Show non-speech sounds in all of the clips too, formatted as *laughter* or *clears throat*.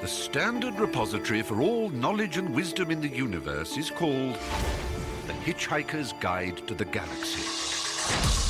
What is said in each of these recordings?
The standard repository for all knowledge and wisdom in the universe is called The Hitchhiker's Guide to the Galaxy.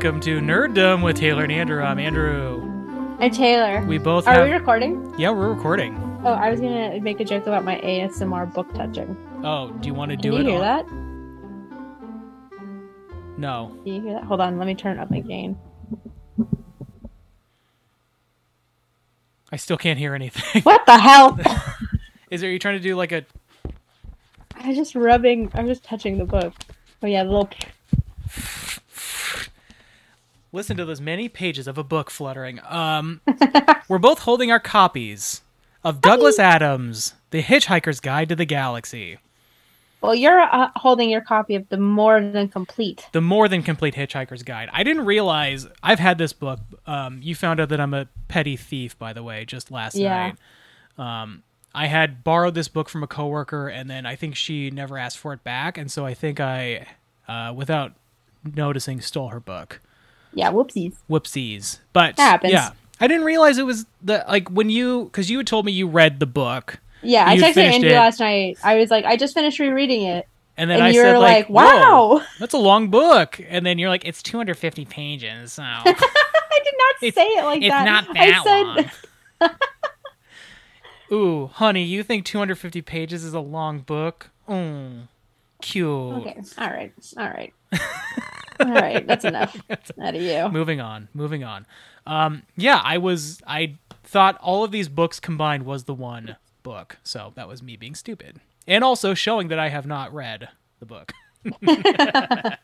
Welcome to Nerddom with Taylor and Andrew. I'm Andrew. And Taylor. We both Are have. we recording? yeah, we're recording. Oh, I was gonna make a joke about my ASMR book touching. Oh, do you want to do Can it? you hear on- that? No. Can you hear that? Hold on, let me turn up my gain. I still can't hear anything. What the hell? *laughs* Is there? Are you trying to do like a? I was just rubbing. I was just touching the book. Oh yeah, the little. Listen to those many pages of a book fluttering. Um, *laughs* we're both holding our copies of Douglas Adams' The Hitchhiker's Guide to the Galaxy, Well, you're uh, holding your copy of the more than complete. the more than complete Hitchhiker's Guide. I didn't realize I've had this book. Um, you found out that I'm a petty thief, by the way, just last Yeah. night. Um, I had borrowed this book from a coworker, and then I think she never asked for it back, and so I think I, uh, without noticing, stole her book. Yeah, whoopsies. Whoopsies! But yeah, I didn't realize it was the like when you because you had told me you read the book, Yeah, I texted Andrew it. last night. I was like, I just finished rereading it, and then and I you said were like, like, "Wow." that's a long book," and then you're like, "It's 250 pages." So. *laughs* I did not It's- say it like it's that. not I that said, long. *laughs* Ooh, honey, you think 250 pages is a long book? Mm, cute. Okay, all right, all right, *laughs* all right. That's enough *laughs* out of you. Moving on, moving on. Um, yeah, I was, I thought all of these books combined was the one book, so that was me being stupid, and also showing that I have not read the book. *laughs* I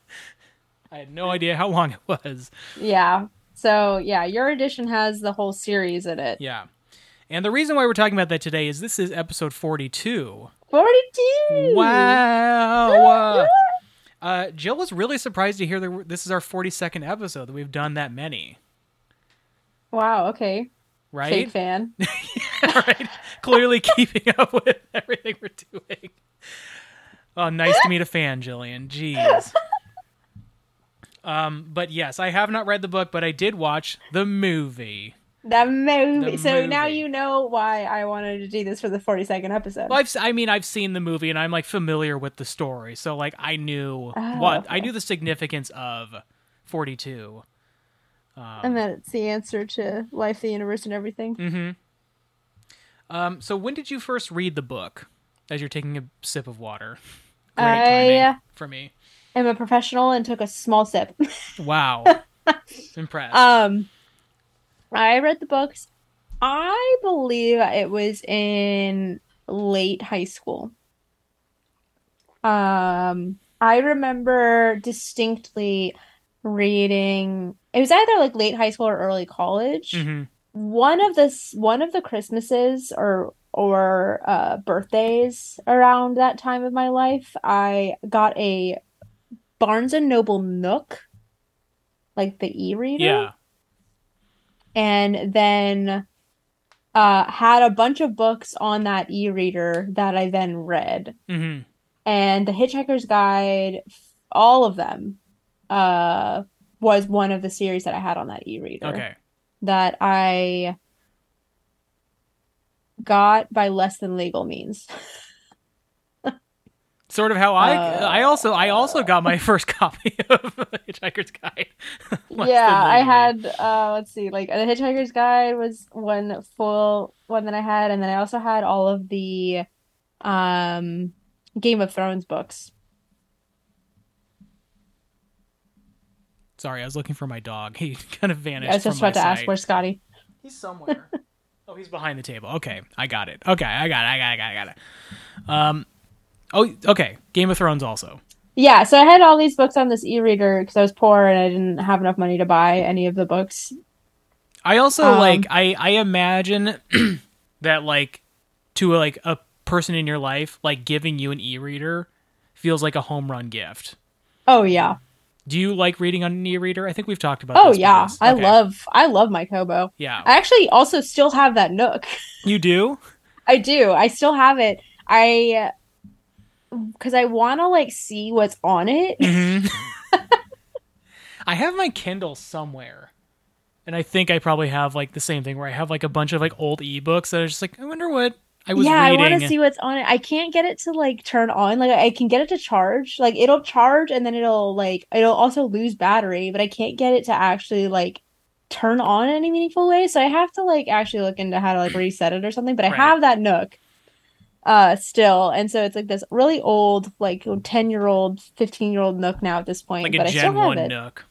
had no idea how long it was. Yeah. So yeah, your edition has the whole series in it. Yeah. And the reason why we're talking about that today is this is episode 42. Forty-two. Wow. Uh, Jill was really surprised to hear that this is our 42nd episode that we've done that many, Wow. Okay. right? Fake fan. *laughs* right? Clearly *laughs* keeping up with everything we're doing. Oh, nice to meet a fan, Jillian. Jeez. *laughs* Um, but yes, I have not read the book, but I did watch the movie. That movie. The so now you know why I wanted to do this for the forty-second episode. Well, I've, I mean, I've seen the movie and I'm like familiar with the story, so like I knew Oh, what I knew the significance of 42. and that it's the answer to life, the universe, and everything. Mm-hmm. Um, so when did you first read the book? As you're taking a sip of water. Great I- timing for me. I'm a professional and took a small sip. Wow. *laughs* Impressed. um, I read the books. I believe it was in late high school. Um, I remember distinctly reading. It was either like late high school or early college. hmm One of the one of the Christmases or or uh, birthdays around that time of my life, I got a Barnes and Noble Nook, like the e-reader Yeah. And then uh had a bunch of books on that e-reader that I then read. hmm And The Hitchhiker's Guide, all of them, uh was one of the series that I had on that e-reader Okay. that I got by less than legal means. *laughs* Sort of how I Uh, I also I also got my *laughs* first copy of Hitchhiker's Guide. *laughs* Yeah, I had uh let's see, like The Hitchhiker's Guide was one full one that I had, and then I also had all of the um Game of Thrones books. Sorry, I was looking for my dog. *laughs* He kind of vanished. I was just from about my to ask sight. where's Scotty. He's somewhere. oh, he's behind the table. Okay, I got it. Okay, I got it. I got it. I got it. I got it. Um, oh, okay. Game of Thrones also. Yeah, so I had all these books on this e-reader because I was poor and I didn't have enough money to buy any of the books. I also Um, like. I I imagine *clears throat* that like to like a person in your life, like giving you an e-reader feels like a home run gift. Oh yeah. Do you like reading on an e-reader? I think we've talked about. Oh yeah, because- I love I love my Kobo. Yeah, I actually also still have that Nook. you do. *laughs* I do. I still have it. I because I want to like see what's on it. Mhm. *laughs* I have my Kindle somewhere. And I think I probably have like the same thing where I have like a bunch of like old ebooks that are just like, I wonder what I was yeah, reading. I want to see what's on it. I can't get it to like turn on. Like I can get it to charge. Like it'll charge and then it'll like it'll also lose battery, but I can't get it to actually like turn on in any meaningful way. So I have to like actually look into how to like reset it or something. But I Right. have that Nook uh still and so it's like this really old like 10 year old 15 year old nook now at this point like but i still have 1 it Nook.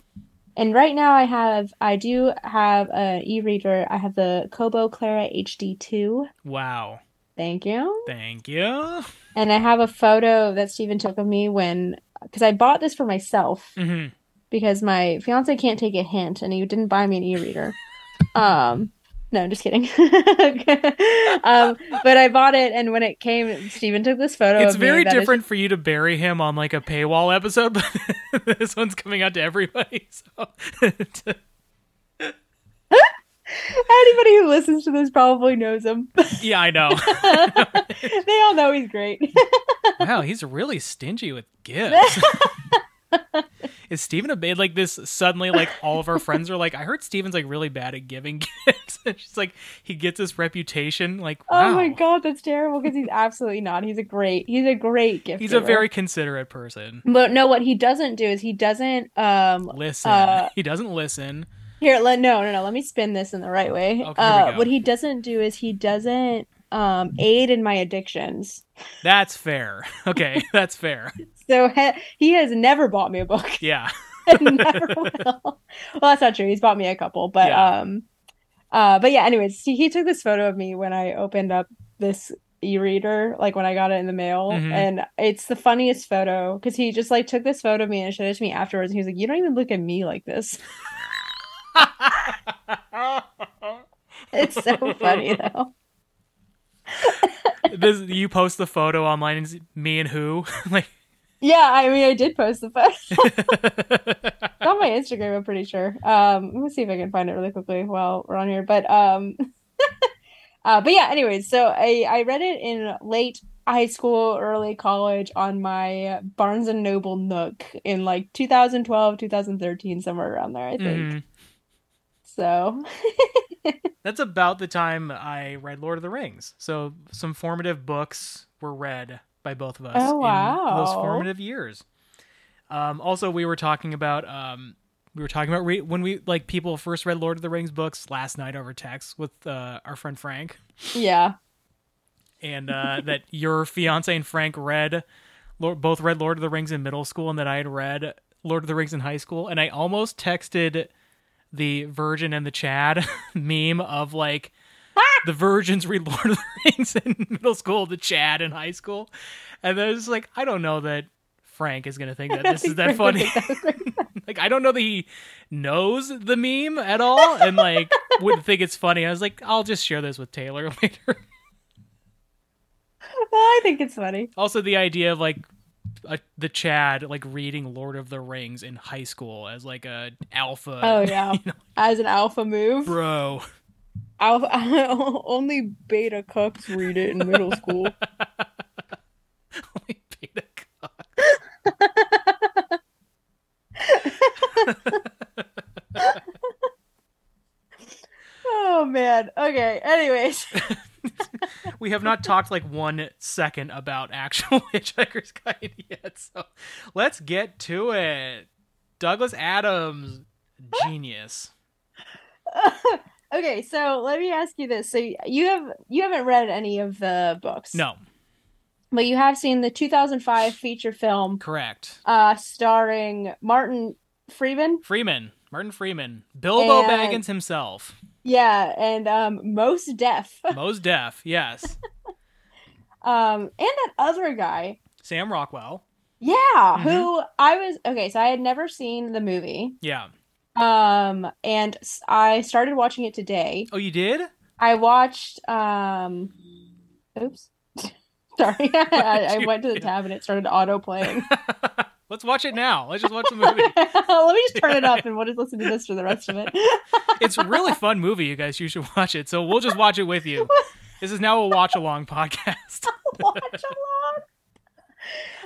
and right now i have i do have an e-reader i have the kobo clara hd2 Wow. thank you Thank you. and I have a photo that Stephen took of me when, because I bought this for myself hmm because my fiance can't take a hint and he didn't buy me an e-reader. *laughs* Um, no, I'm just kidding. *laughs* um, but I bought it and when it came, Steven took this photo. It's of very that is- different for you to bury him on like a paywall episode, but *laughs* this one's coming out to everybody. *laughs* So Anybody who listens to this probably knows him. yeah, I know. they all know he's great. wow, he's really stingy with gifts. Is Steven a bit like this? Suddenly, like all of our friends are like, I heard Steven's like really bad at giving *laughs* gifts. And she's like, he gets this reputation. Like, wow, Oh my god, that's terrible because he's absolutely not. He's a great, he's a great gift. he's a very considerate person. But no, what he doesn't do is he doesn't um Listen, Uh, *laughs* he doesn't listen. here let no no no let me spin this in the right way. Okay, uh what he doesn't do is he doesn't um aid in my addictions. That's fair. *laughs* Okay, that's fair. So he, he has never bought me a book. *laughs* Yeah. *laughs* never will. Well, that's not true. He's bought me a couple, but Yeah. um uh but yeah, anyways, he, he took this photo of me when I opened up this e-reader like when I got it in the mail Mhm. and it's the funniest photo because he just like took this photo of me and showed it to me afterwards and he was like you don't even look at me like this *laughs* it's so funny though this, you post the photo online and me and who? like yeah i mean i did post the photo *laughs* on my instagram i'm pretty sure um let me see if i can find it really quickly while we're on here but um *laughs* uh but yeah anyways so i i read it in late high school early college on my barnes and noble nook in like 2012 2013 somewhere around there i think Mhm. so *laughs* That's about the time I read Lord of the Rings. So some formative books were read by both of us Oh, in those formative years. Um, also, we were talking about um, we were talking about re- when we like people first read Lord of the Rings books last night over text with uh, our friend Frank, yeah. And uh, *laughs* that your fiance and Frank read Lord, both read Lord of the Rings in middle school, and that I had read Lord of the Rings in high school, and I almost texted the Virgin and the Chad *laughs* meme of like the virgins read Lord of the Rings in middle school, the Chad in high school, and then it's like I don't know that Frank is gonna think that this *laughs* is that funny. think that was *laughs* like I don't know that he knows the meme at all, and like would think it's funny. I was like, I'll just share this with Taylor *laughs* later. Well, i think it's funny Also, the idea of like a, the Chad like reading Lord of the Rings in high school as like a alpha. oh yeah you know, as an alpha move bro. Alpha *laughs* only beta cucks read it in middle school *laughs* Only beta cock. *laughs* Oh man. Okay. Anyways, We have not talked like one second about actual Hitchhiker's Guide yet, so let's get to it. Douglas Adams, genius. Okay. So let me ask you this: so you have you haven't read any of the books, No, but you have seen the 2005 feature film, correct. uh, starring Martin Freeman. Freeman, Martin Freeman, Bilbo And- Baggins himself, Yeah, and um, Most Deaf. *laughs* Mos Def, yes, *laughs* um, and that other guy. Sam Rockwell, Yeah, Mm-hmm. who I was okay. So I had never seen the movie. yeah. Um, and I started watching it today. Oh, you did? I watched um oops. *laughs* Sorry. *laughs* I, I went to the tab and it started auto playing. *laughs* Let's watch it now. Let's just watch the movie. Let me just turn it up and we'll just listen to this for the rest of it. it's a really fun movie, you guys. You should watch it. So we'll just watch it with you. This is now a watch along podcast. watch along.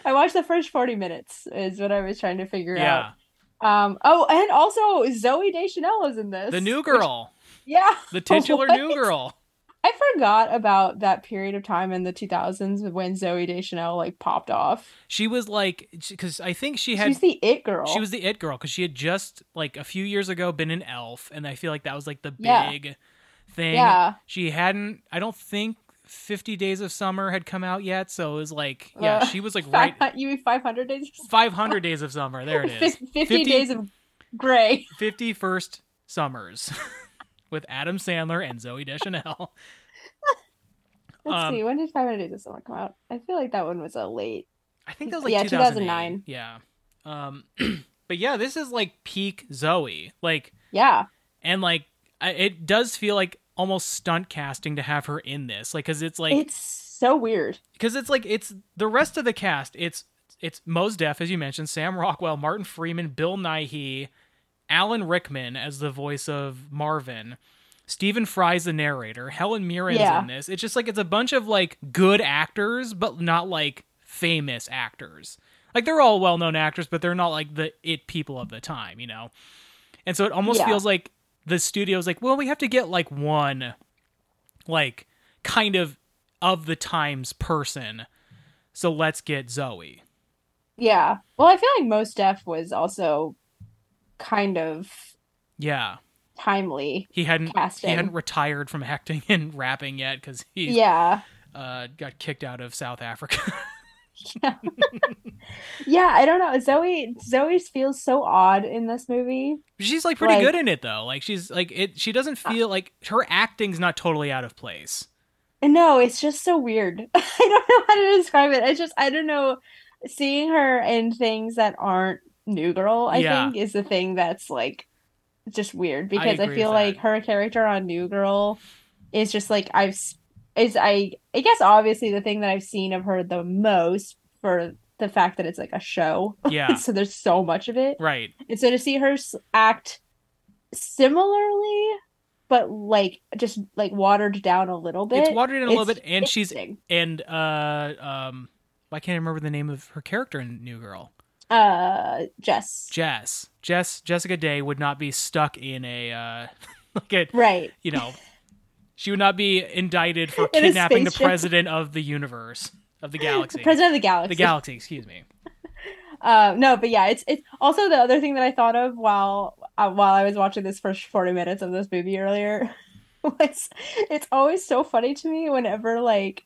I watched the first 40 minutes is what I was trying to figure yeah. out. Um oh and also Zooey Deschanel is in this. The new which- girl. yeah. *laughs* The titular new girl. I forgot about that period of time in the 2000s when Zooey Deschanel like popped off. She was like, because I think she had She's the it girl. She was the it girl because she had just like a few years ago been an elf, and I feel like that was like the Yeah. big thing. Yeah. She hadn't. I don't think Fifty Days of Summer had come out yet, so it was like, yeah, Uh, she was like *laughs* right. You mean 500 days? Five hundred Days of Summer. There it is. *laughs* 50, days of gray. *laughs* 50 First Summers with Adam Sandler and Zooey Deschanel. Let's Um, see. When did 500 Days of Summer come out? I feel like that one was a late. I think that was like Yeah, 2009. 2009. Yeah. Um, *clears throat* but yeah, this is like peak Zooey. Like, Yeah. and like I- it does feel like almost stunt casting to have her in this like because it's like it's so weird. because it's like it's the rest of the cast it's it's Mos Def as you mentioned Sam Rockwell Martin Freeman Bill Nighy Alan Rickman as the voice of Marvin Stephen Fry's the narrator Helen Mirren's Yeah. in this it's just like it's a bunch of like good actors but not like famous actors like they're all well-known actors but they're not like the it people of the time you know and so it almost Yeah. feels like the studio's like, well, we have to get like one, like, kind of of the times person. So let's get Zooey. Yeah. Well, I feel like Mos Def was also kind of Yeah. timely. He hadn't Casting. he hadn't retired from acting *laughs* and rapping yet because he Yeah. uh, got kicked out of South Africa. *laughs* Yeah, *laughs* yeah, I don't know. Zooey Zooey feels so odd in this movie. she's like pretty Like- good in it though. Like she's like it. She doesn't feel uh, like her acting's not totally out of place. No, it's just so weird. *laughs* I don't know how to describe it. It's just I don't know. Seeing her in things that aren't New Girl, I Yeah. think, is the thing that's like just weird because I, agree feel like her character on New Girl is just like I've is I I guess obviously the thing that I've seen of her the most for the fact that it's like a show. Yeah. *laughs* so there's so much of it. Right. And so to see her act similarly, but like just like watered down a little bit. It's watered in a little bit, and she's and uh um I can't I remember the name of her character in New Girl. uh Jess. Jess. Jess Jessica Day would not be stuck in a uh *laughs* like a Right. you know she would not be indicted for *laughs* In kidnapping the president of the universe of the galaxy. President of the Galaxy. the galaxy, excuse me. *laughs* Uh, no, but yeah, it's it's also the other thing that I thought of while uh, while I was watching this first 40 minutes of this movie earlier *laughs* was it's always so funny to me whenever like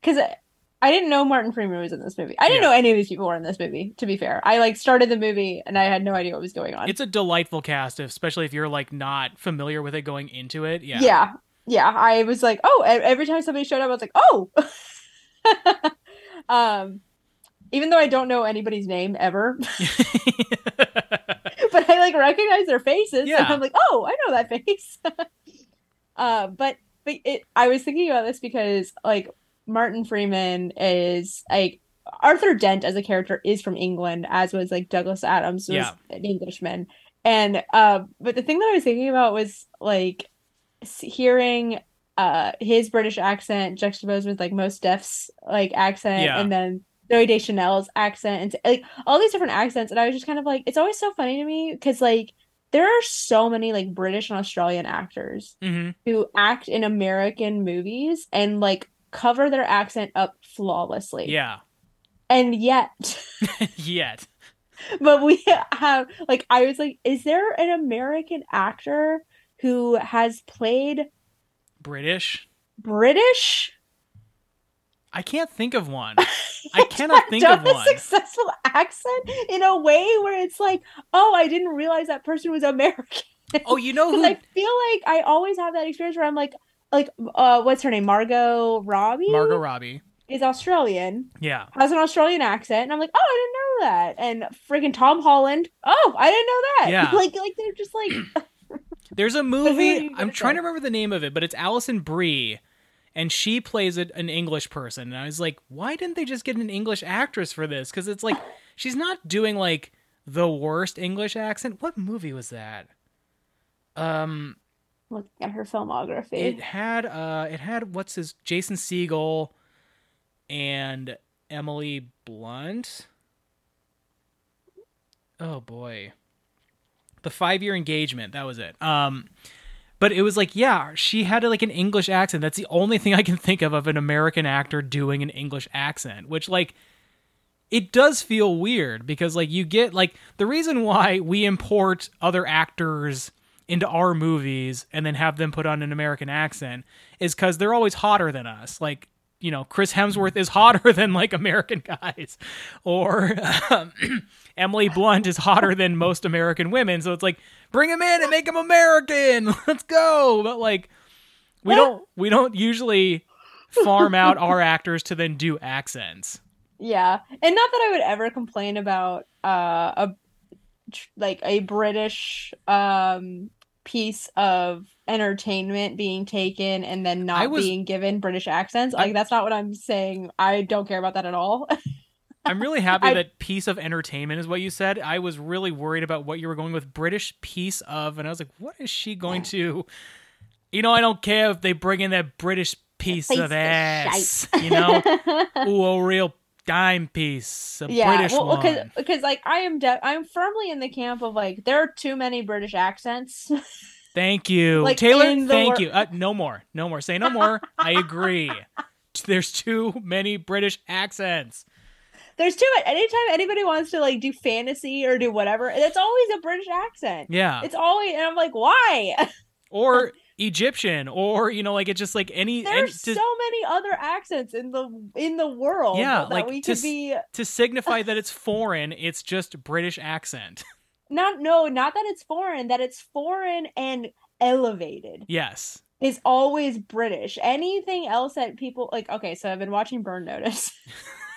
because I didn't know Martin Freeman was in this movie. I didn't Yeah. know any of these people were in this movie. To be fair, I like started the movie and I had no idea what was going on. It's a delightful cast, especially if you're like not familiar with it going into it. Yeah. yeah. yeah, I was like, oh, every time somebody showed up, I was like, oh. *laughs* um, even though I don't know anybody's name ever, *laughs* but I like recognize their faces, Yeah. and I'm like, oh, I know that face. *laughs* uh, but but it, I was thinking about this because like Martin Freeman is like Arthur Dent as a character is from England, as was like Douglas Adams was Yeah. an Englishman, and uh, but the thing that I was thinking about was like hearing uh his British accent juxtaposed with like Mos Def's like accent, Yeah. and then Zooey Deschanel's accent, and like all these different accents, and I was just kind of like, it's always so funny to me because like there are so many like British and Australian actors hmm who act in American movies and like cover their accent up flawlessly. Yeah. And yet, *laughs* *laughs* Yet. but we have like I was like, is there an American actor who has played British. British? I can't think of one. *laughs* I cannot think done of a one. successful accent in a way where it's like, oh, I didn't realize that person was American. Oh, you know Because who? I feel like I always have that experience where I'm like, like, uh, what's her name? Margot Robbie Margot Robbie. is Australian, Yeah. has an Australian accent, and I'm like, oh, I didn't know that. And freaking Tom Holland, oh, I didn't know that. Yeah. *laughs* like, like they're just like, *clears throat* *laughs* There's a movie. I'm trying to remember the name of it, but it's Alison Brie, and she plays it, an English person. And I was like, why didn't they just get an English actress for this? Because it's like she's not doing like the worst English accent. What movie was that? Um, Looking at her filmography. it had uh, it had what's his Jason Segel and Emily Blunt. Oh boy, the five year engagement. That was it. Um, but it was like, yeah, she had like an English accent. That's the only thing I can think of of an American actor doing an English accent, which like it does feel weird because like you get like the reason why we import other actors into our movies and then have them put on an American accent is because they're always hotter than us. Like you know, Chris Hemsworth is *laughs* hotter than like American guys, or um, *clears throat* Emily Blunt is hotter than most American women. So it's like bring him in and make him American. *laughs* Let's go. But like we don't we don't usually farm out our actors to then do accents. Yeah, and not that I would ever complain about uh, a like a British um piece of entertainment being taken and then not was- being given British accents. Like that's not what I'm saying. I don't care about that at all. *laughs* I'm really happy I- that piece of entertainment is what you said. I was really worried about what you were going with British piece of, and I was like, what is she going to? You know, I don't care if they bring in that British piece Piece of ass. You know, *laughs* ooh, a real dime piece, a yeah, British well, one. because like I am de- I'm firmly in the camp of like there are too many British accents. *laughs* Thank you, like, Taylor. Thank wor- you. Uh, no more, no more. Say no more. I agree. There's too many British accents. There's too much. Anytime anybody wants to like do fantasy or do whatever, it's always a British accent. Yeah. It's always, and I'm like, why? *laughs* or Egyptian, or you know, like it's just like any. any There's to, so many other accents in the in the world. Yeah, that like, we to could be to signify that it's *laughs* foreign, it's just British accent. *laughs* not no, not that it's foreign, that it's foreign and elevated yes. is always British. Anything else that people like, okay, so I've been watching Burn Notice.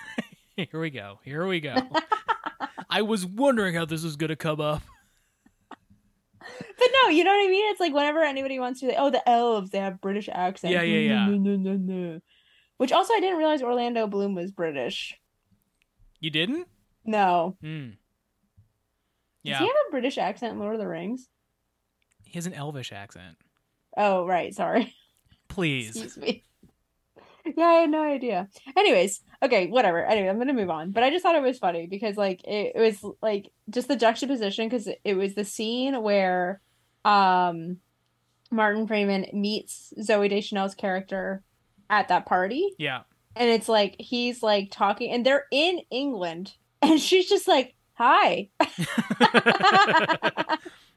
*laughs* Here we go. Here we go. I was wondering how this was to come up. But no, you know what I mean? It's like whenever anybody wants to, oh, the elves, they have British accents. Yeah, yeah, mm-hmm, yeah. No, no, no, no. Which also, I didn't realize Orlando Bloom was British. You didn't? No. Hmm. Does he have a British accent in Lord of the Rings? He has an elvish accent. Oh, right. Sorry. Please. Excuse me. Yeah, I had no idea. Anyways, okay, whatever. Anyway, I'm gonna move on. But I just thought it was funny because like it, it was like just the juxtaposition because it, it was the scene where um Martin Freeman meets Zooey Deschanel's character at that party. Yeah. And it's like he's like talking and they're in England *laughs* and she's just like, hi. *laughs* *laughs*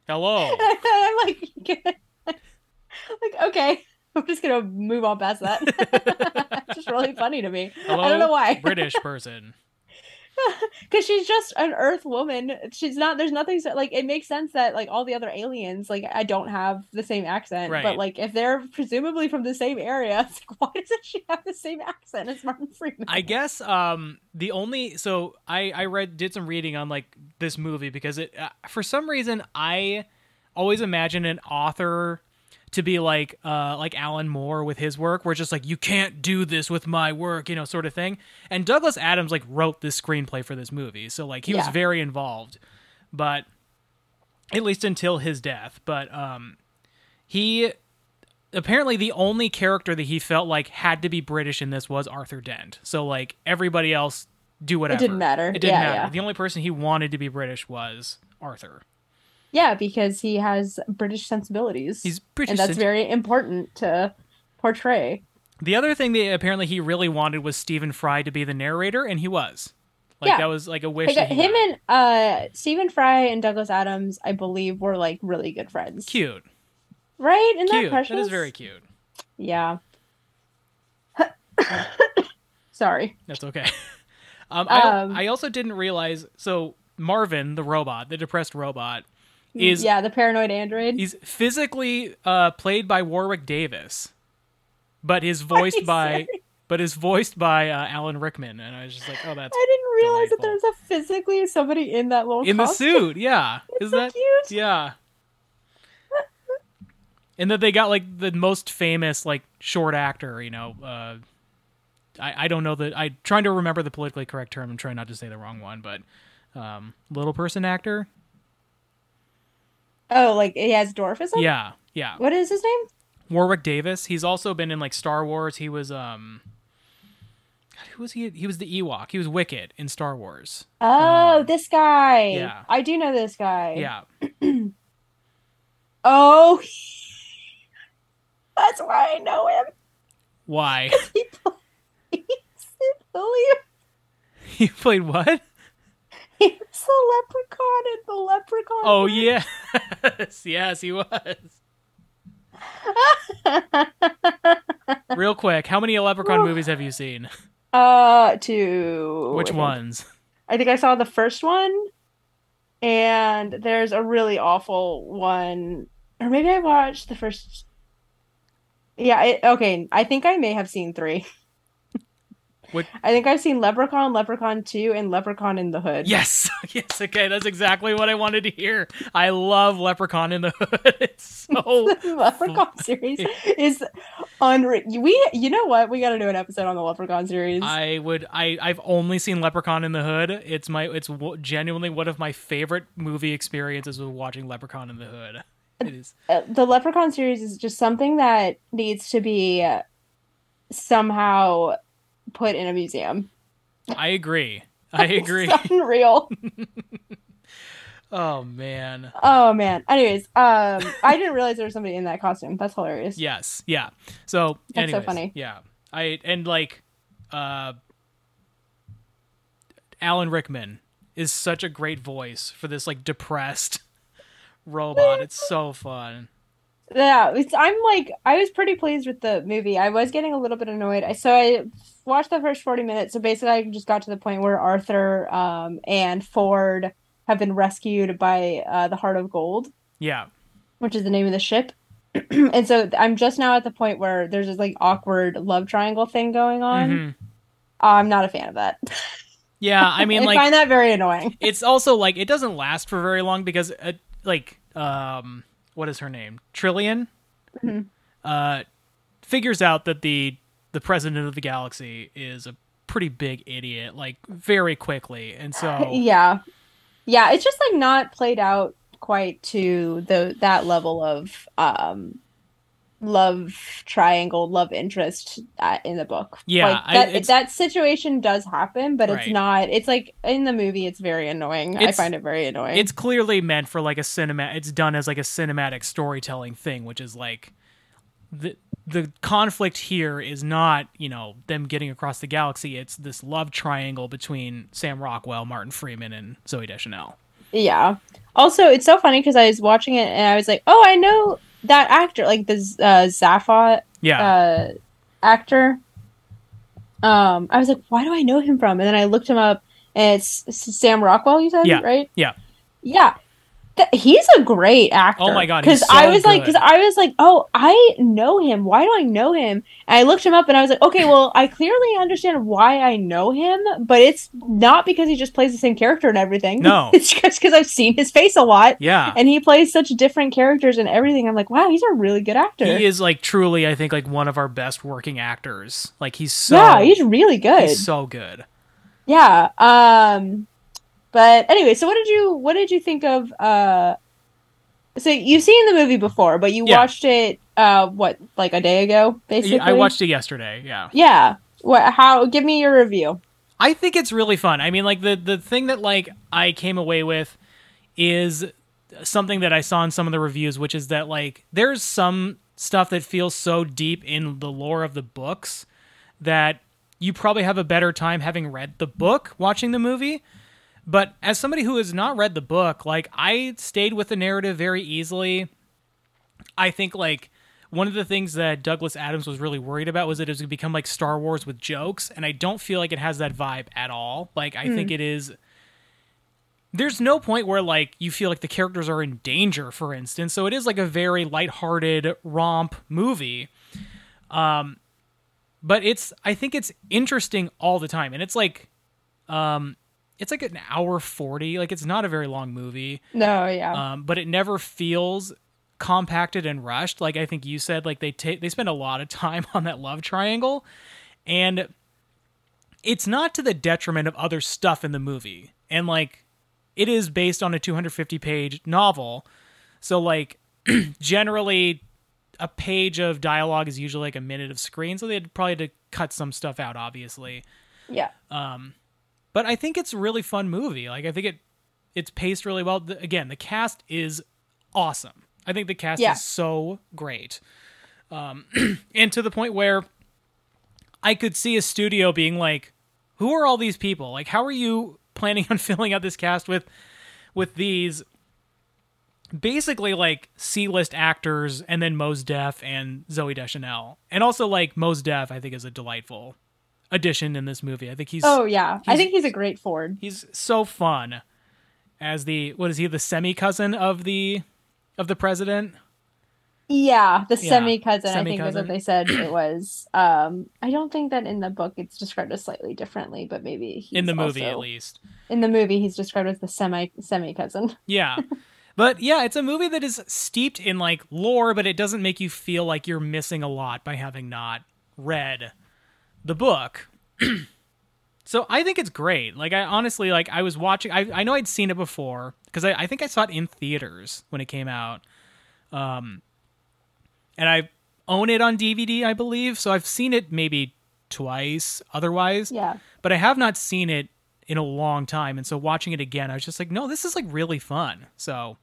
Hello. I'm like, like okay, *laughs* I'm just gonna move on past that. *laughs* it's just really funny to me. Hello. I don't know why. *laughs* British person. because she's just an Earth woman. She's not. There's nothing so, like it makes sense that like all the other aliens, like I don't have the same accent, Right. but like if they're presumably from the same area, it's like why doesn't she have the same accent as Martin Freeman? I guess um the only so I I read did some reading on like this movie because it uh, for some reason I always imagine an author to be like uh like Alan Moore with his work where it's just like you can't do this with my work you know sort of thing and Douglas Adams like wrote this screenplay for this movie so like he was very involved but at least until his death but um he apparently the only character that he felt like had to be British in this was Arthur Dent. So like everybody else do whatever. It didn't matter. It didn't Yeah, matter. yeah. The only person he wanted to be British was Arthur. Yeah, because he has British sensibilities, He's British. and that's very important to portray. the other thing that apparently he really wanted was Stephen Fry to be the narrator, and he was. Like Yeah. that was like a wish. Like, that him and uh Stephen Fry and Douglas Adams, I believe, were like really good friends. cute, right? Isn't that cute. precious? That is very cute. Yeah. *coughs* Sorry. That's okay. *laughs* um, I, Um, I also didn't realize. So Marvin, the robot, the depressed robot, is yeah, the paranoid android. He's physically uh, played by Warwick Davis, but is *laughs* voiced by serious? but is voiced by uh, Alan Rickman, and I was just like, oh, that's I didn't realize that there's a physically somebody in that little in the suit. Yeah, *laughs* is so that cute. yeah? *laughs* And that they got like the most famous like short actor, you know. Uh, I I don't know that I trying to remember the politically correct term. I'm trying not to say the wrong one, but um, little person actor. Oh, like he has dwarfism? Yeah, yeah. What is his name? Warwick Davis. He's also been in like Star Wars. He was um, God, who was he? He was the Ewok. He was Wicket in Star Wars. Oh, this guy. yeah. I do know this guy. Yeah, *clears throat* Oh, *laughs* that's why I know him. why? *laughs* He *laughs* William. he played what? He was the leprechaun in the leprechaun. Oh movie. yes, *laughs* yes, he was. *laughs* Real quick, how many Leprechaun movies have you seen? uh, two. Which I ones? I think I saw the first one, and there's a really awful one, or maybe I watched the first. Yeah, it, okay. I think I may have seen three. *laughs* What- I think I've seen Leprechaun, Leprechaun 2, and Leprechaun in the Hood. Yes, *laughs* yes. Okay, that's exactly what I wanted to hear. I love Leprechaun in the *laughs* Hood. It's so *laughs* the Leprechaun series is unreal. We, you know what? We got to do an episode on the Leprechaun series. I would I I've only seen Leprechaun in the Hood. It's my it's w- genuinely one of my favorite movie experiences with watching Leprechaun in the Hood. It is. Uh, the Leprechaun series is just something that needs to be somehow put in a museum. I agree. *laughs* I agree. Unreal. *laughs* Oh man. Oh man. Anyways, um, I didn't realize there was somebody in that costume. That's hilarious. Yes. Yeah. So That's so funny. Yeah. I and like uh Alan Rickman is such a great voice for this like depressed *laughs* robot. It's so fun. Yeah, it's, I'm like I was pretty pleased with the movie. I was getting a little bit annoyed. I so I watched the first 40 minutes. So basically I just got to the point where Arthur um and Ford have been rescued by uh the Heart of Gold, Yeah. which is the name of the ship. *clears throat* and so I'm just now at the point where there's this like awkward love triangle thing going on. Mhm. I'm not a fan of that. *laughs* Yeah, I mean *laughs* I like find that very annoying. it's also like it doesn't last for very long because uh, like um what is her name Trillian Mhm. uh figures out that the the president of the galaxy is a pretty big idiot like very quickly and so *laughs* Yeah. Yeah, it's just like not played out quite to the that level of um love triangle, love interest uh, in the book. Yeah, Like, that it's- that situation does happen, but it's not it's like in the movie it's very annoying. I find it very annoying. it's clearly meant for like a cinema it's done as like a cinematic storytelling thing which is like the the conflict here is not you know them getting across the galaxy it's this love triangle between sam rockwell martin freeman and zooey deschanel Yeah. Also, it's so funny because I was watching it and I was like, "Oh, I know that actor, like the uh, Zaphod yeah uh, actor. Um, I was like, why do I know him from? And then I looked him up, and it's, it's Sam Rockwell. You said, Yeah, right? yeah. yeah. Th- he's a great actor. Oh my God, he's Because I so was like, because I was like, oh, I know him. Why do I know him? And I looked him up, and I was like, okay, well, I clearly understand why I know him, but it's not because he just plays the same character and everything. No. *laughs* it's just because I've seen his face a lot. yeah And he plays such different characters and everything. I'm like, wow, he's a really good actor. He is like truly, I think, like one of our best working actors. Like he's so yeah, he's really good. he's so good. Yeah. Um but anyway, so what did you what did you think of uh so you've seen the movie before, but you Yeah. watched it uh what like a day ago basically? I watched it yesterday. Yeah, Yeah. What how give me your review. I think it's really fun. I mean, like the the thing that like I came away with is something that I saw in some of the reviews, which is that like there's some stuff that feels so deep in the lore of the books that you probably have a better time having read the book watching the movie. But as somebody who has not read the book, like I stayed with the narrative very easily. I think like one of the things that Douglas Adams was really worried about was that it was going to become like Star Wars with jokes, and I don't feel like it has that vibe at all. Like I think it is. There's no point where like you feel like the characters are in danger, for instance. So it is like a very lighthearted romp movie. Um, but it's I think it's interesting all the time, and it's like, um, it's like an hour forty. Like it's not a very long movie No, yeah. um, but it never feels compacted and rushed. Like I think you said, like they take they spend a lot of time *laughs* on that love triangle, and it's not to the detriment of other stuff in the movie. And like it is based on a 250 page novel. So like *clears throat* generally a page of dialogue is usually like a minute of screen, so they'd probably to cut some stuff out obviously. Yeah. But I think it's a really fun movie. Like I think it it's paced really well. The- again, the cast is awesome. I think the cast Yeah. is so great. Um *clears throat* and to the point where I could see a studio being like, "Who are all these people? Like how are you *laughs* planning on filling out this cast with with these basically like C-list actors and then Mos Def and Zooey Deschanel. And also like Mos Def I think is a delightful addition in this movie. I think he's Oh yeah. I think he's a great Ford. He's so fun as the what is he the semi cousin of the of the president? Yeah, the Yeah, semi cousin, I think is semi-cousin. what they said it *clears throat* was. Um I don't think that in the book it's described as slightly differently, but maybe he's in the movie also- at least. In the movie he's described as the semi semi cousin. *laughs* Yeah. But yeah, it's a movie that is steeped in like lore, but it doesn't make you feel like you're missing a lot by having not read the book. *clears throat* so I think it's great. Like I honestly like I was watching I, I know I'd seen it before because I, I think I saw it in theaters when it came out. Um and I own it on DVD, I believe. So I've seen it maybe twice otherwise. Yeah. But I have not seen it in a long time. And so watching it again, I was just like, no, this is like really fun. So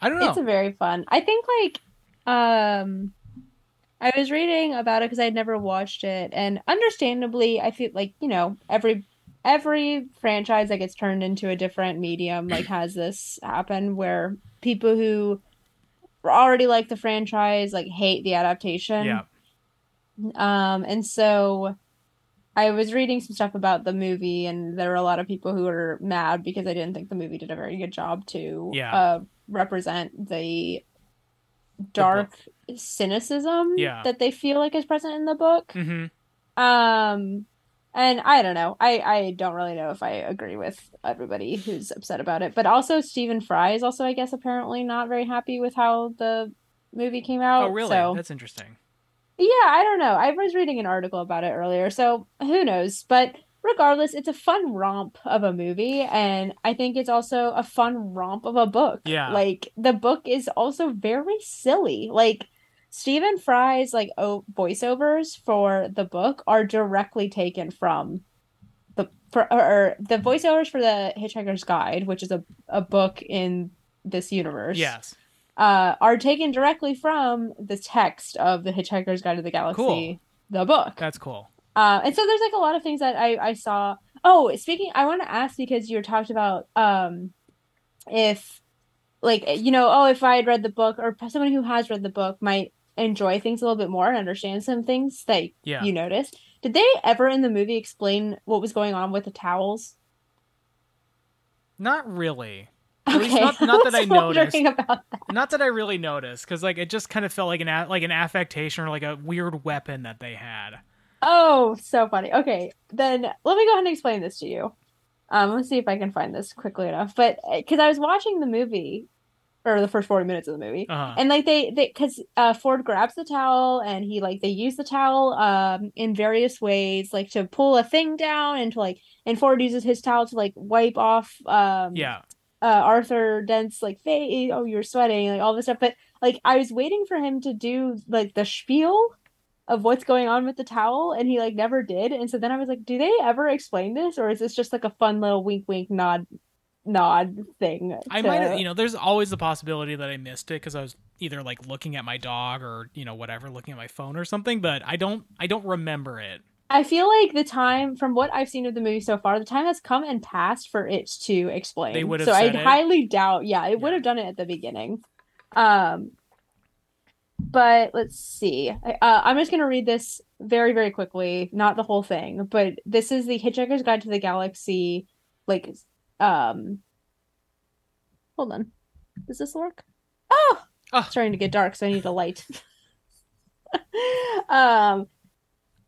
I don't know. It's very fun. I think like um I was reading about it because I had never watched it and understandably I feel like, you know, every every franchise that gets turned into a different medium like *clears throat* has this happen where people who already like the franchise like hate the adaptation. yeah. Um, and so I was reading some stuff about the movie, and there were a lot of people who were mad because I didn't think the movie did a very good job to Yeah. uh, represent the dark cynicism Yeah. that they feel like is present in the book. hmm Um, and I don't know. I I don't really know if I agree with everybody who's upset about it. But also Stephen Fry is also, I guess, apparently not very happy with how the movie came out. Oh, really? So That's interesting. yeah, I don't know. I was reading an article about it earlier, so who knows? But regardless, it's a fun romp of a movie, and I think it's also a fun romp of a book. Yeah. Like the book is also very silly. Like Stephen Fry's like oh, voiceovers for the book are directly taken from the for or, or the voiceovers for the Hitchhiker's Guide, which is a, a book in this universe Yes. uh, are taken directly from the text of the Hitchhiker's Guide to the Galaxy, Cool. the book. That's cool. Uh, and so there's like a lot of things that I, I saw. Oh, speaking, I want to ask because you talked about um, if, like, you know, oh, if I had read the book or someone who has read the book might enjoy things a little bit more and understand some things that Yeah. you noticed. Did they ever in the movie explain what was going on with the towels? Not really. At least Okay, not- not *laughs* that I noticed. That. Not that I really noticed, because like it just kind of felt like an a- like an affectation or like a weird weapon that they had. Oh, so funny. Okay, then let me go ahead and explain this to you. Um, let's see if I can find this quickly enough. But because I was watching the movie, or the first forty minutes of the movie, Uh-huh. and like they, they, because uh, Ford grabs the towel and he like they use the towel um in various ways, like to pull a thing down and to like, and Ford uses his towel to like wipe off um Yeah. uh Arthur Dent's like face, oh you're sweating, like all this stuff. But like I was waiting for him to do like the spiel of what's going on with the towel, and he like never did. And so then I was like, do they ever explain this, or is this just like a fun little wink, wink, nod, nod thing? I might have, you know, there's always the possibility that I missed it because I was either like looking at my dog or you know whatever, looking at my phone or something. But I don't, I don't remember it. I feel like the time from what I've seen of the movie so far, the time has come and passed for it to explain. They would have so I highly doubt. Yeah, it would have done it at the beginning. Um, but let's see. I- Uh, I'm just gonna read this very, very quickly. Not the whole thing, but this is the Hitchhiker's Guide to the Galaxy. Like, um, hold on. Does this work? Oh, Oh. it's starting to get dark, so I need a light. *laughs* um.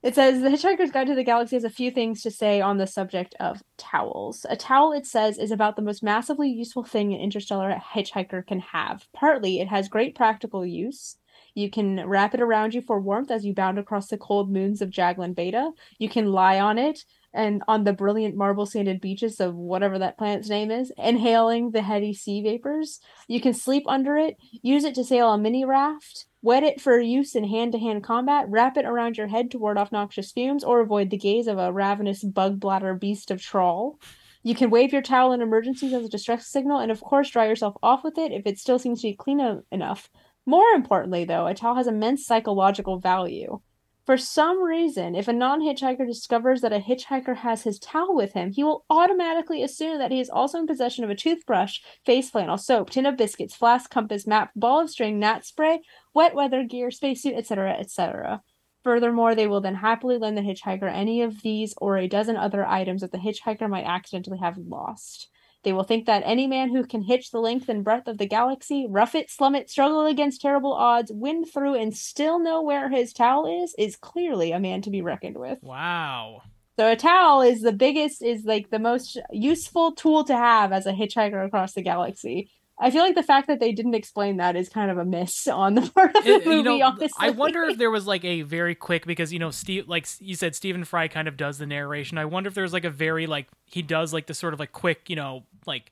It says The Hitchhiker's Guide to the Galaxy has a few things to say on the subject of towels. A towel, it says, is about the most massively useful thing an interstellar hitchhiker can have. Partly, it has great practical use. You can wrap it around you for warmth as you bound across the cold moons of Jaglan Beta. You can lie on it and on the brilliant marble sanded beaches of whatever that planet's name is, inhaling the heady sea vapors. You can sleep under it, use it to sail a mini raft, wet it for use in hand to hand combat, wrap it around your head to ward off noxious fumes, or avoid the gaze of a ravenous Bugblatter Beast of Traal. You can wave your towel in emergencies as a distress signal, and of course, dry yourself off with it if it still seems to be clean enough. More importantly, though, a towel has immense psychological value. For some reason, if a non hitchhiker discovers that a hitchhiker has his towel with him, he will automatically assume that he is also in possession of a toothbrush, face flannel, soap, tin of biscuits, flask, compass, map, ball of string, gnat spray, wet weather gear, spacesuit, etc., etc. Furthermore, they will then happily lend the hitchhiker any of these or a dozen other items that the hitchhiker might accidentally have lost. They will think that any man who can hitch the length and breadth of the galaxy, rough it, slum it, struggle against terrible odds, win through, and still know where his towel is, is clearly a man to be reckoned with. Wow. So a towel is the biggest, is like the most useful tool to have as a hitchhiker across the galaxy. I feel like the fact that they didn't explain that is kind of a miss on the *laughs* part of the It- movie. you know, honestly, I wonder if there was like a very quick because you know Steve, like you said, Stephen Fry kind of does the narration. I wonder if there's like a very like he does like the sort of like quick, you know, like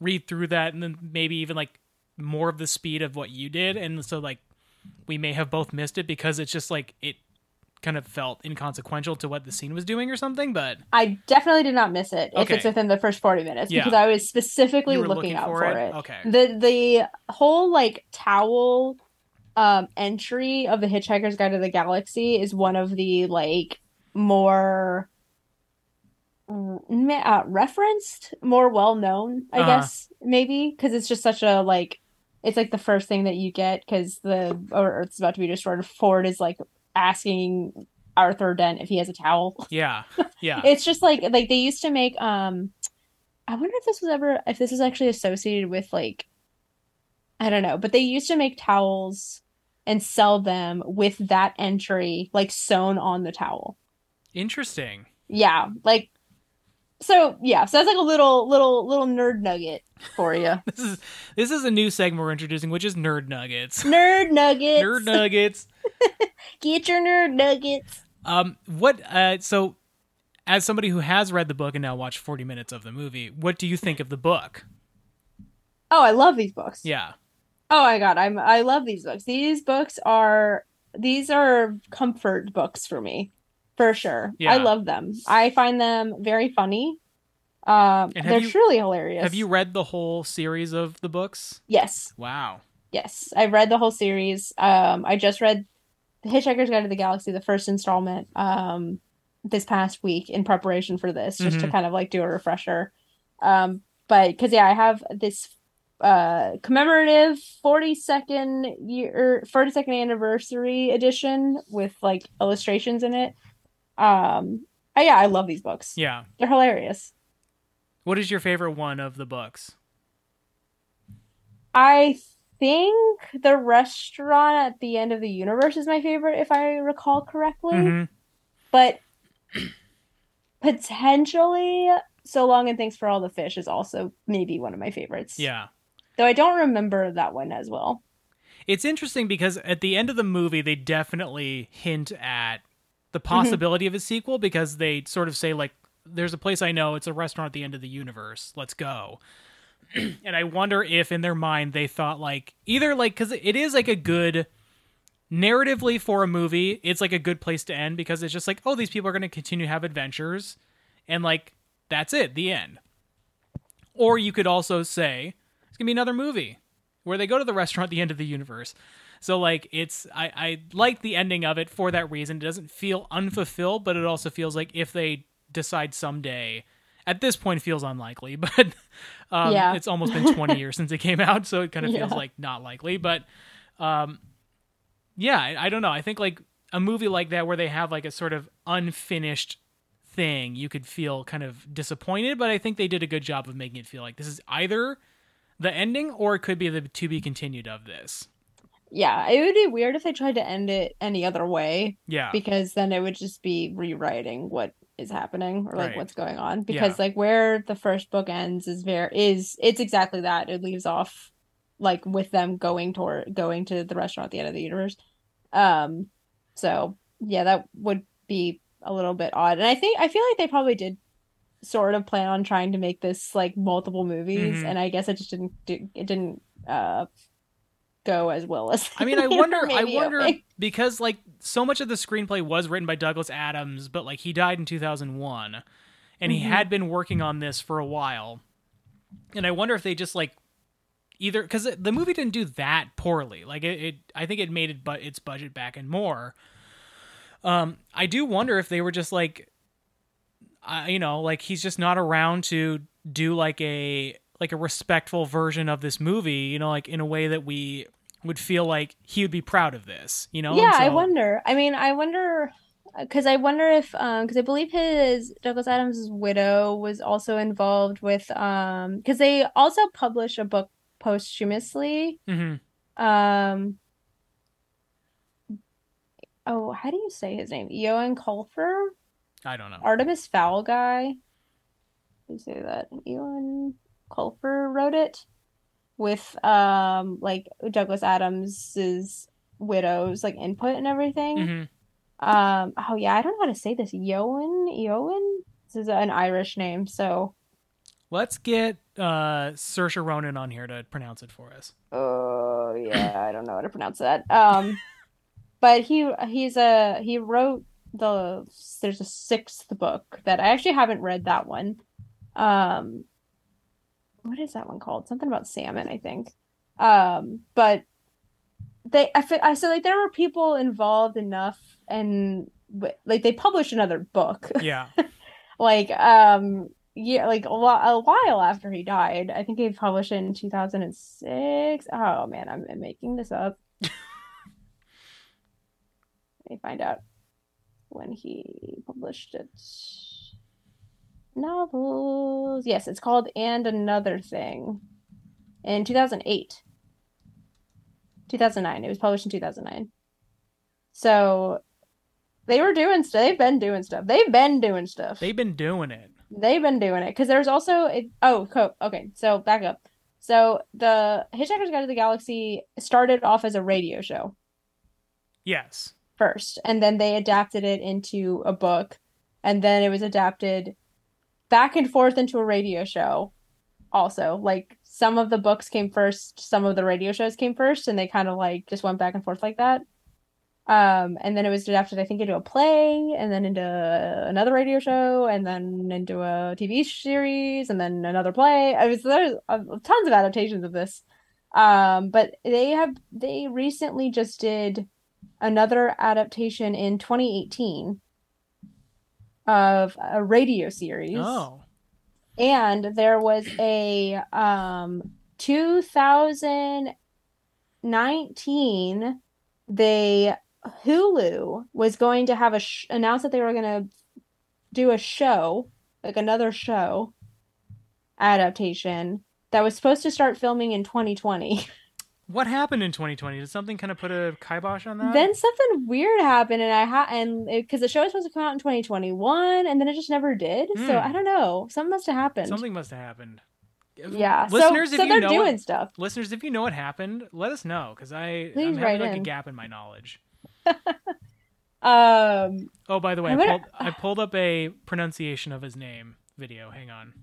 read through that and then maybe even like more of the speed of what you did, and so like we may have both missed it because it's just like it kind of felt inconsequential to what the scene was doing or something. But I definitely did not miss it if it's within the first 40 minutes Yeah. because I was specifically were looking, out for, it. Okay. The the whole like towel um entry of the Hitchhiker's Guide to the Galaxy is one of the like more uh, referenced, more well known, I Uh-huh. guess maybe because it's just such a like it's like the first thing that you get because the or Earth's about to be destroyed. Ford is like asking Arthur Dent if he has a towel. Yeah. Yeah. *laughs* It's just like like they used to make um I wonder if this was ever if this is actually associated with like I don't know, but they used to make towels and sell them with that entry like sewn on the towel. Interesting. Yeah, like so yeah, so that's like a little little little nerd nugget for you. *laughs* This is this is a new segment we're introducing, which is nerd nuggets. nerd nuggets. nerd nuggets. *laughs* Get your nerd nuggets. Um, what? Uh, so, as somebody who has read the book and now watched forty minutes of the movie, what do you think of the book? Oh, I love these books. Yeah. Oh my god, I'm I love these books. These books are these are comfort books for me. For sure. Yeah. I love them. I find them very funny. Um they're you- truly hilarious. Have you read the whole series of the books? Yes. Wow. Yes. I've read the whole series. Um I just read The Hitchhiker's Guide to the Galaxy, the first installment, um this past week in preparation for this, just to Mhm. kind of like do a refresher. Um but cuz yeah, I have this uh commemorative 42nd year 42nd anniversary edition with like illustrations in it um oh, yeah i love these books Yeah. they're hilarious What is your favorite one of the books? i think the restaurant at the end of the universe is my favorite if i recall correctly Mhm. but *clears throat* potentially so long and thanks for all the fish is also maybe one of my favorites Yeah. though i don't remember that one as well It's interesting because at the end of the movie, they definitely hint at the possibility of a sequel because they sort of say like, "There's a place I know. It's a restaurant at the end of the universe. Let's go." *clears throat* and I wonder if in their mind they thought like either like because it is like a good narratively for a movie, it's like a good place to end because it's just like, oh, these people are going to continue to have adventures, and like that's it, the end. Or you could also say it's gonna be another movie where they go to the restaurant at the end of the universe. So like it's I, I like the ending of it for that reason. It doesn't feel unfulfilled, but it also feels like if they decide someday at this point feels unlikely, *laughs* but um, Yeah. it's almost been 20 years since it came out, so it kind of feels like not likely. But um, yeah, I, I don't know. I think like a movie like that where they have like a sort of unfinished thing, you could feel kind of disappointed. But I think they did a good job of making it feel like this is either the ending or it could be the to be continued of this. yeah it would be weird if they tried to end it any other way Yeah. because then it would just be rewriting what is happening or like Right. what's going on because Yeah. like where the first book ends is very is it's exactly that it leaves off like with them going toward going to the restaurant at the end of the universe um so yeah that would be a little bit odd. And I think I feel like they probably did sort of plan on trying to make this like multiple movies, Mhm. and I guess it just didn't do, it didn't uh go as well as I mean, I *laughs* wonder. I wonder because like so much of the screenplay was written by Douglas Adams, but like he died in 2001, and he Mhm. had been working on this for a while, and I wonder if they just like either because the movie didn't do that poorly. Like it, it I think it made it but its budget back and more. Um, I do wonder if they were just like, uh, you know, like he's just not around to do like a like a respectful version of this movie, you know, like in a way that we would feel like he would be proud of this, you know? yeah, And I wonder. I mean, I wonder because I wonder if um because I believe his Douglas Adams' widow was also involved with um because they also published a book posthumously. Mhm. Um oh, how do you say his name? Johan Colfer? I don't know. Artemis Fowl guy. You say that? Johan Colfer wrote it with um like Douglas Adams's widow's like input and everything. Mhm. Um, oh yeah, I don't know how to say this. Yoan, Yoan. This is an Irish name, so Let's get uh Saoirse Ronan on here to pronounce it for us. oh yeah, I don't know how to pronounce that. Um, but he he's a he wrote the there's a sixth book that I actually haven't read that one. Um, what is that one called? Something about salmon, I think. Um, but they I I so like there were people involved enough and like they published another book. *laughs* Yeah. like um yeah like a, while, a while after he died i think he published it in 2006 oh man i'm, I'm making this up *laughs* let me find out when he published it novels. Yes it's called and another thing. In 2008 2009 it was published in 2009 so they were doing stuff they've been doing stuff. They've been doing stuff. They've been doing it. They've been doing it. Because there's also it, oh okay so back up. So the Hitchhiker's Guide to the Galaxy started off as a radio show. Yes. first and then they adapted it into a book and then it was adapted back and forth into a radio show also. Like some of the books came first some of the radio shows came first and they kind of like just went back and forth like that. Um and then it was adapted i think into a play and then into another radio show and then into a tv series and then another play. I was there's uh, tons of adaptations of this. Um but they have they recently just did another adaptation in 2018 of a radio series Oh. and there was a um 2019 they Hulu was going to have a sh- announced that they were going to do a show like another show adaptation that was supposed to start filming in 2020 *laughs* What happened in 2020? Did something kind of put a kibosh on that? then something weird happened and i had and because the show was supposed to come out in 2021 and then it just never did so Hmm. i don't know something must have happened Something must have happened. yeah Listeners, so, if so you they're know doing it- stuff Listeners, if you know what happened, let us know because I Please I'm having like a gap in my knowledge. *laughs* um Oh, by the way, I pulled, I pulled up a pronunciation of his name video. Hang on.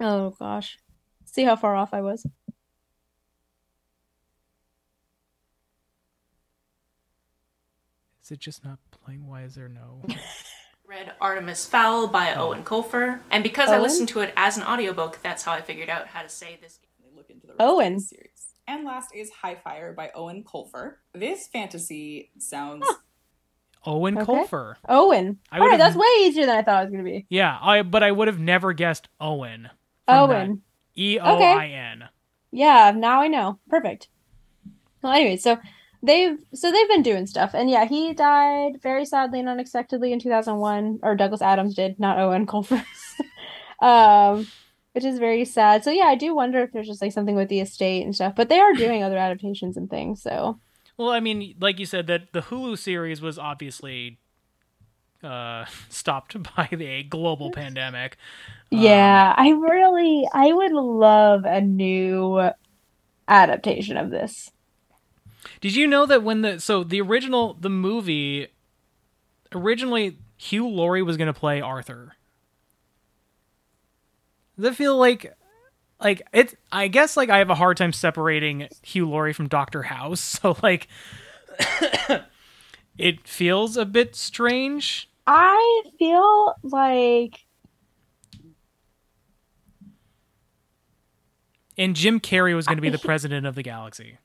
oh gosh see how far off i was Is it just not playing? Why is there no? *laughs* read Artemis Fowl by oh. Eoin Colfer, and because I listened to it as an audiobook, that's how I figured out how to say this. they look into the rest of Owen. the series. And last is High Fire by Eoin Colfer. This fantasy sounds Owen Okay. Colfer. owen I all right that's way easier than i thought it was going to be Yeah, I but I would have never guessed Owen. owen E O I N. yeah now i know perfect well anyway so they've so they've been doing stuff. And yeah he died very sadly and unexpectedly in 2001 or douglas adams did not owen *laughs* colfer um which is very sad. So yeah i do wonder if there's just like something with the estate and stuff but they are doing other adaptations and things so. Well, I mean, like you said, that the Hulu series was obviously uh, *laughs* stopped *laughs* by the global pandemic. Um, yeah i really i would love a new adaptation of this Did you know that when the so the original the movie originally Hugh Laurie was going to play Arthur. Does it feel like like it I guess like I have a hard time separating Hugh Laurie from Doctor House, *laughs* so like *coughs* it feels a bit strange. I feel like And Jim Carrey was going to be the president of the galaxy.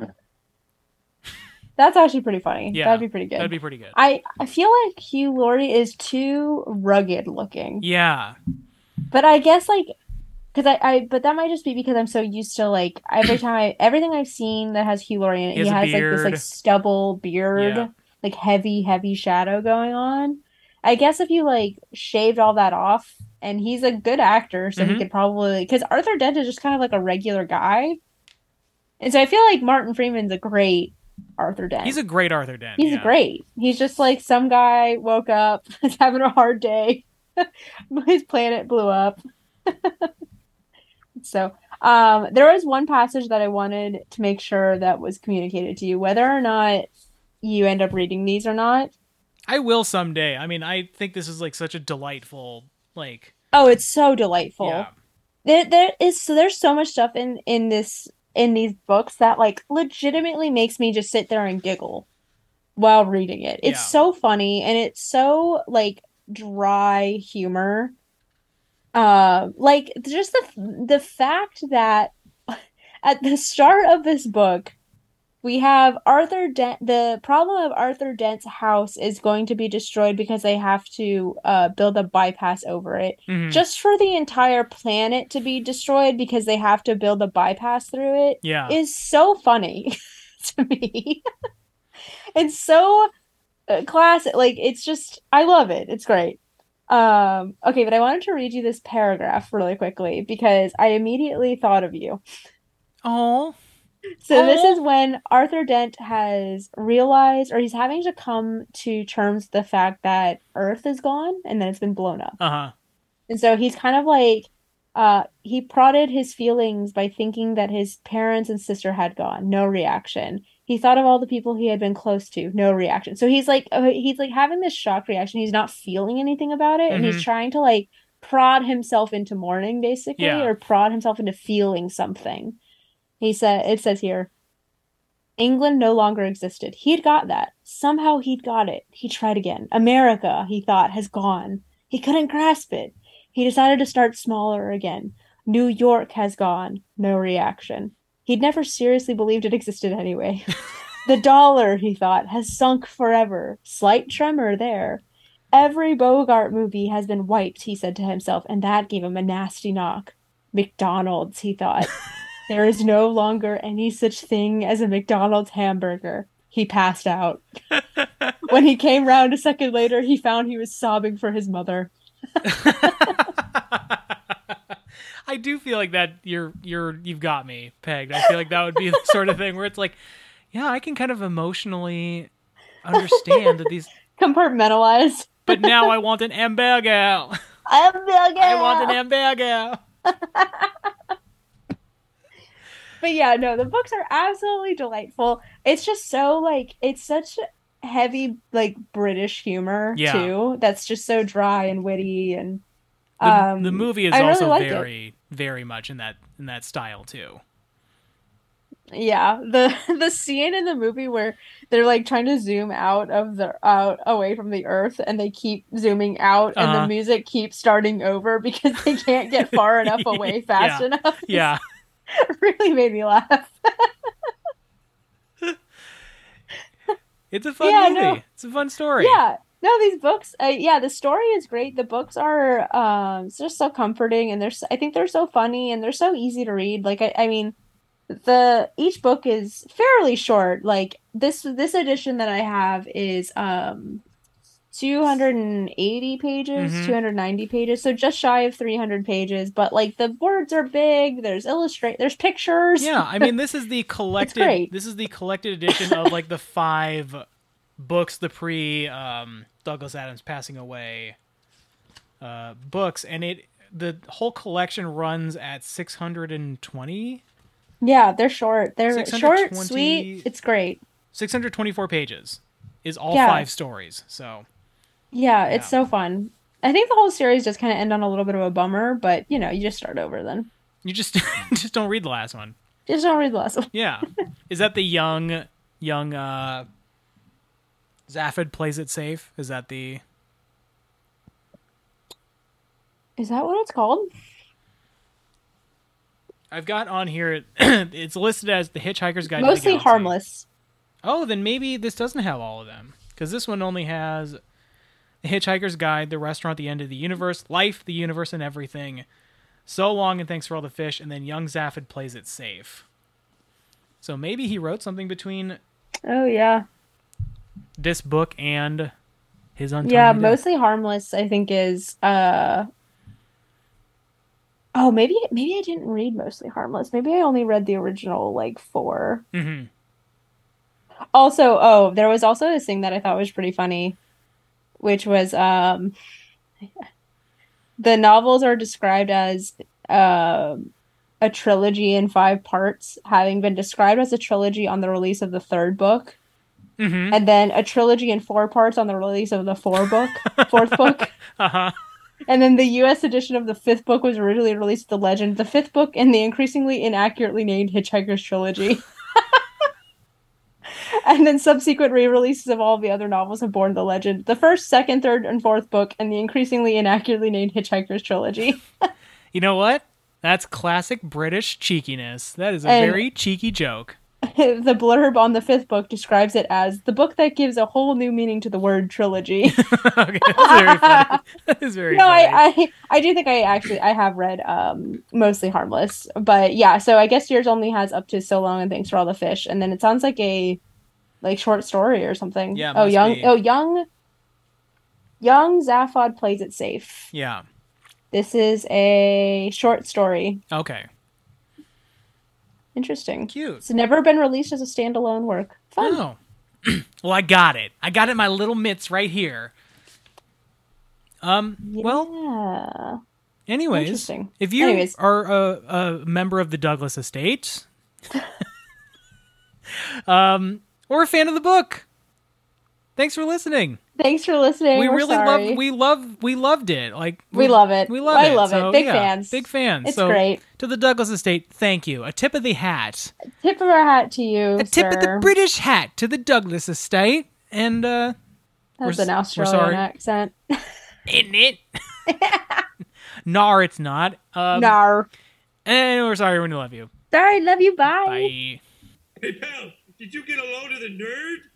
*laughs* that's actually pretty funny. Yeah, That'd be pretty good. That'd be pretty good. I, I feel like Hugh Laurie is too rugged looking. Yeah. But I guess like because I, I but that might just be because I'm so used to like every time I everything I've seen that has Hugh Laurie in it, He he, has like this like stubble beard, Yeah. like heavy, heavy shadow going on. I guess if you like shaved all that off, and he's a good actor, so Mhm. he could probably because Arthur Dent is just kind of like a regular guy, and so I feel like Martin Freeman's a great Arthur Dent. He's a great Arthur Dent. He's yeah. great. He's just like some guy woke up, *laughs* is having a hard day. *laughs* His planet blew up. *laughs* so, um, there was one passage that I wanted to make sure that was communicated to you, whether or not you end up reading these or not. I will someday. I mean, I think this is like such a delightful like Oh, it's so delightful. yeah. There, there is so there's so much stuff in in this in these books that like legitimately makes me just sit there and giggle while reading it. It's Yeah. so funny and it's so like dry humor. Um, like just the the fact that *laughs* at the start of this book we have Arthur Dent. The problem of Arthur Dent's house is going to be destroyed because they have to uh, build a bypass over it Mhm. just for the entire planet to be destroyed because they have to build a bypass through it yeah. is so funny *laughs* to me. *laughs* it's so uh, classic. Like it's just I love it. It's great. Um okay, but I wanted to read you this paragraph really quickly because I immediately thought of you. oh. So this is when Arthur Dent has realized or he's having to come to terms with the fact that Earth is gone and that it's been blown up. Uh-huh. And so he's kind of like, uh, he prodded his feelings by thinking that his parents and sister had gone. No reaction. He thought of all the people he had been close to. No reaction. So he's like, uh, he's like having this shock reaction. He's not feeling anything about it, and Mhm. he's trying to like prod himself into mourning, basically, Yeah. or prod himself into feeling something. He said, it says here, England no longer existed. He'd got that. Somehow he'd got it. He tried again. America, he thought, has gone. He couldn't grasp it. He decided to start smaller again. New York has gone. No reaction. He'd never seriously believed it existed anyway. *laughs* the dollar, he thought, has sunk forever. Slight tremor there. Every Bogart movie has been wiped, he said to himself, and that gave him a nasty knock. McDonald's, he thought. *laughs* there is no longer any such thing as a McDonald's hamburger. He passed out. *laughs* when he came round a second later, he found he was sobbing for his mother. *laughs* I do feel like that you're you're you've got me pegged. I feel like that would be the sort of thing where it's like, yeah, I can kind of emotionally understand that these *laughs* Compartmentalized. but now I want an hamburger. Hamburger! I want an hamburger. But yeah, no, the books are absolutely delightful. It's just so like it's such heavy like British humor Yeah. too. That's just so dry and witty and The, um the movie is I really also it. very very much in that in that style too. Yeah, the *laughs* the scene in the movie where they're like trying to zoom out of the out away from the earth and they keep zooming out and Uh-huh. the music keeps starting over *laughs* because they can't get far enough away *laughs* fast Yeah. enough. Yeah. *laughs* really made me laugh. *laughs* It's a fun Yeah, movie. no. It's a fun story. Yeah. No, these books, uh, yeah, the story is great. The books are um it's just so comforting and they're I think they're so funny and they're so easy to read. Like I, I mean, the each book is fairly short. Like this this edition that I have is um 280 pages, Mhm. 290 pages, so just shy of 300 pages, but like the words are big, there's illustrate there's pictures. Yeah, I mean *laughs* this is the collected this is the collected edition of like the five books the pre um Douglas Adams passing away uh books and it the whole collection runs at 620 Yeah, they're short. They're short, sweet. It's great. 624 pages is all Yeah. five stories. So Yeah, it's Yeah. so fun. I think the whole series just kind of end on a little bit of a bummer, but you know, you just start over then. You just *laughs* just don't read the last one. Just don't read the last one. Yeah. Is that the young young uh Zaphod plays it safe? Is that the Is that what it's called? I've got on here *clears throat* it's listed as the Hitchhiker's Guide to the Mostly harmless. Oh, then maybe this doesn't have all of them. Because this one only has The Hitchhiker's Guide, The Restaurant, The End of the Universe, Life, The Universe, and Everything. So long and thanks for all the fish, and then Young Zaphod plays it safe. So maybe he wrote something between Oh yeah. this book and his untimely Yeah, death. mostly harmless. I think is. uh Oh, maybe maybe I didn't read mostly harmless. Maybe I only read the original like four. mm-hmm. Also, oh, there was also this thing that I thought was pretty funny, which was um the novels are described as um a trilogy in five parts, having been described as a trilogy on the release of the third book, Mhm. and then a trilogy in four parts on the release of the four book, fourth *laughs* book. Uh-huh. And then the US edition of the fifth book was originally released The Legend, the fifth book in the increasingly inaccurately named Hitchhiker's Trilogy. *laughs* *laughs* and then subsequent re releases of all the other novels have borne The Legend, the first, second, third, and fourth book, and the increasingly inaccurately named Hitchhiker's Trilogy. *laughs* You know what? That's classic British cheekiness. That is a And- very cheeky joke. *laughs* the blurb on the fifth book describes it as the book that gives a whole new meaning to the word trilogy. okay, that's very funny. That is very no, funny. I, I I do think I actually I have read um mostly harmless, but yeah. So I guess yours only has up to so long and thanks for all the fish, and then it sounds like a like short story or something. Yeah, Oh, young. be. Oh, young. Young Zaphod plays it safe. Yeah. This is a short story. Okay. Interesting. Cute. It's never been released as a standalone work. Fun. Oh. *clears throat* well, I got it. I got it in my little mitts right here. Um, well, Yeah. anyways, Interesting. if you Anyways. are a, a member of the Douglas estate, *laughs* um, or a fan of the book, thanks for listening. Thanks for listening. we We're really sorry. love we love we loved it. Like We love it. We love I it. love So, it. Big yeah, fans. Big fans. It's so, great. To the Douglas estate, thank you. A tip of the hat. A Tip of our hat to you. A tip of the. British hat to the Douglas estate. And uh That's we're an s- we're Australian sorry. accent. *laughs* isn't it? *laughs* Nar, it's not. Um, Nar. And we're sorry, we love you. Sorry, love you. Bye. Bye. Hey, pal, did you get a load of the nerd?